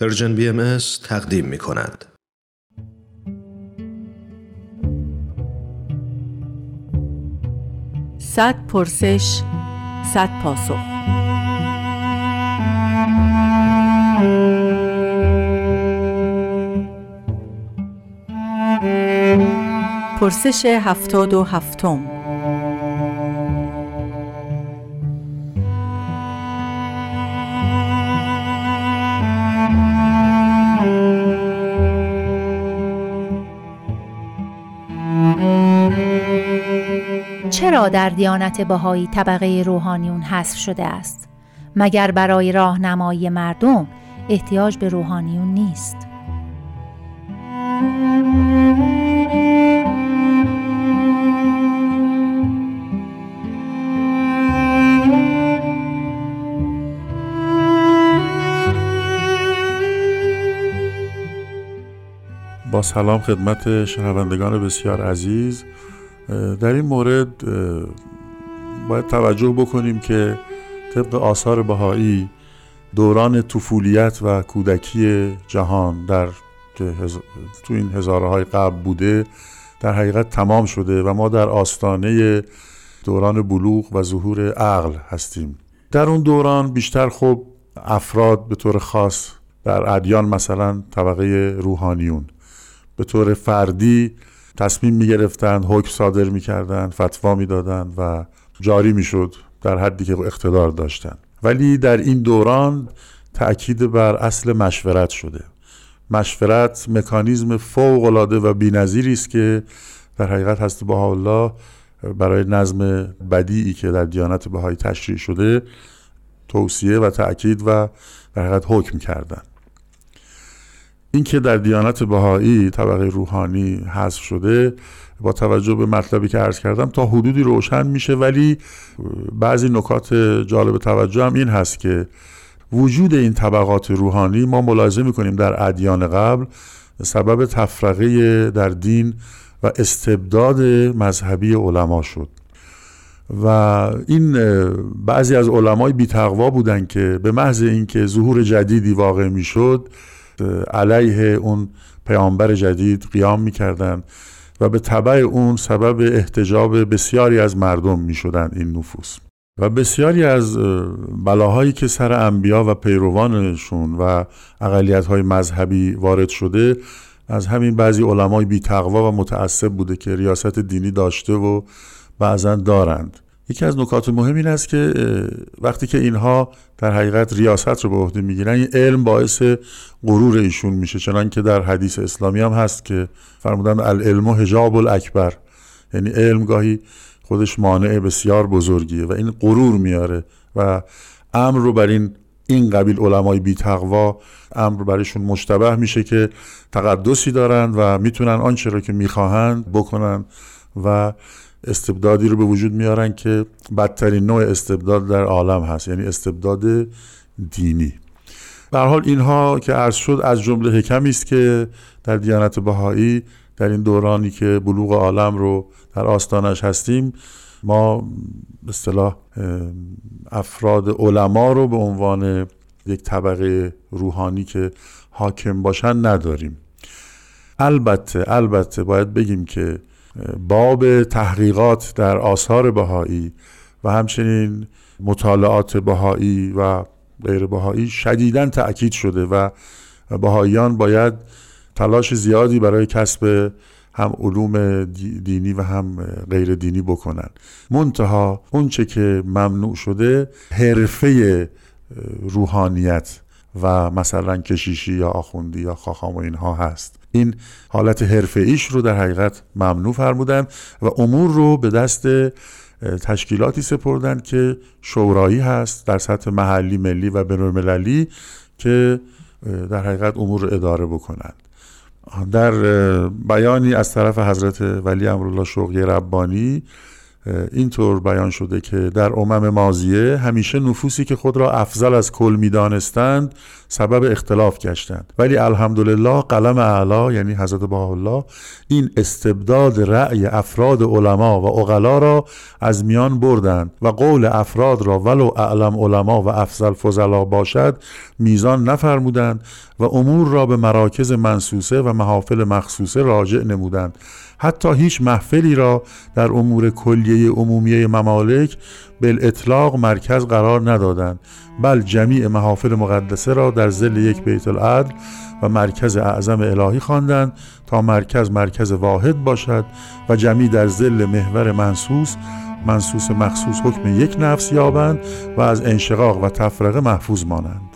پرژن بی ام تقدیم می کند. صد پرسش صد پاسخ پرسش هفتاد و هفتم چرا در دیانت بهایی طبقه روحانیون حذف شده است؟ مگر برای راهنمایی مردم احتیاج به روحانیون نیست؟ با سلام خدمت شنوندگان بسیار عزیز. در این مورد باید توجه بکنیم که طبق آثار بهایی دوران طفولیت و کودکی جهان در تو این هزاره های قبل بوده در حقیقت تمام شده و ما در آستانه دوران بلوغ و ظهور عقل هستیم. در اون دوران بیشتر خب افراد به طور خاص در ادیان مثلا طبقه روحانیون به طور فردی تصمیم می گرفتن حکم صادر می کردن فتوا می دادن و جاری می شد در حدی که اقتدار داشتن. ولی در این دوران تأکید بر اصل مشورت شده. مشورت مکانیزم فوق العاده و بی‌نظیری است که در حقیقت هست با الله برای نظم بدیعی که در دیانت بهایی تشریح شده توصیه و تأکید و در حقیقت حکم کردن. اینکه در دیانت بهایی طبقه روحانی حذف شده با توجه به مطلبی که عرض کردم تا حدودی روشن میشه ولی بعضی نکات جالب توجه هم این هست که وجود این طبقات روحانی ما ملاحظه می‌کنیم در ادیان قبل سبب تفرقه در دین و استبداد مذهبی علما شد. و این بعضی از علمای بیتقوا بودن که به محض اینکه ظهور جدیدی واقع می‌شد علیه اون پیامبر جدید قیام می‌کردن و به طبع اون سبب احتجاب بسیاری از مردم می‌شدن این نفوس. و بسیاری از بلاهایی که سر انبیا و پیروانشون و اقلیت های مذهبی وارد شده از همین بعضی علمای بی و متعصب بوده که ریاست دینی داشته و بعضا دارند. یکی از نکات مهم این است که وقتی که اینها در حقیقت ریاست رو به عهده می‌گیرن این علم باعث غرور ایشون میشه چنان که در حدیث اسلامی هم هست که فرمودن العلم و حجاب الاکبر. یعنی علم گاهی خودش مانع بسیار بزرگیه و این غرور میاره و امر رو بر این این قبیل علمای بی تقوا امر برایشون مشتبه میشه که تقدسی دارند و می‌تونن آنچه رو که می‌خواهند بکنن و استبدادی رو به وجود میارن که بدترین نوع استبداد در عالم هست یعنی استبداد دینی. به حال اینها که عرض شد از جمله حکمی است که در دیانت بهایی در این دورانی که بلوغ عالم رو در آستانش هستیم ما اصطلاح افراد علما رو به عنوان یک طبقه روحانی که حاکم باشن نداریم. البته البته باید بگیم که باب تحقیقات در آثار بهایی و همچنین مطالعات بهایی و غیر بهایی شدیدا تأکید شده و بهاییان باید تلاش زیادی برای کسب هم علوم دینی و هم غیر دینی بکنن. منتها اونچه که ممنوع شده حرفه روحانیت و مثلا کشیشی یا آخوندی یا خاخام و اینها هست. این حالت حرفه ایش رو در حقیقت ممنوع فرمودن و امور رو به دست تشکیلاتی سپردن که شورایی هست در سطح محلی ملی و بینالمللی که در حقیقت امور رو اداره بکنند. در بیانی از طرف حضرت ولی امرالله شوقی ربانی اینطور بیان شده که در امم مازیه همیشه نفوسی که خود را افضل از کل می‌دانستند سبب اختلاف گشتند. ولی الحمدلله قلم اعلا یعنی حضرت الله این استبداد رأی افراد علما و اغلا را از میان بردند و قول افراد را ولو اعلم علما و افضل فضلا باشد میزان نفرمودند و امور را به مراکز منسوسه و محافل مخصوصه راجع نمودند. حتی هیچ محفلی را در امور کلیه عمومیه ممالک اطلاق مرکز قرار ندادند بل جمیع محافل مقدسه را در زل یک بیت العدل و مرکز اعظم الهی خواندند تا مرکز مرکز واحد باشد و جمیع در زل محور منسوس منسوس مخصوص حکم یک نفس یابند و از انشقاق و تفرقه محفوظ مانند.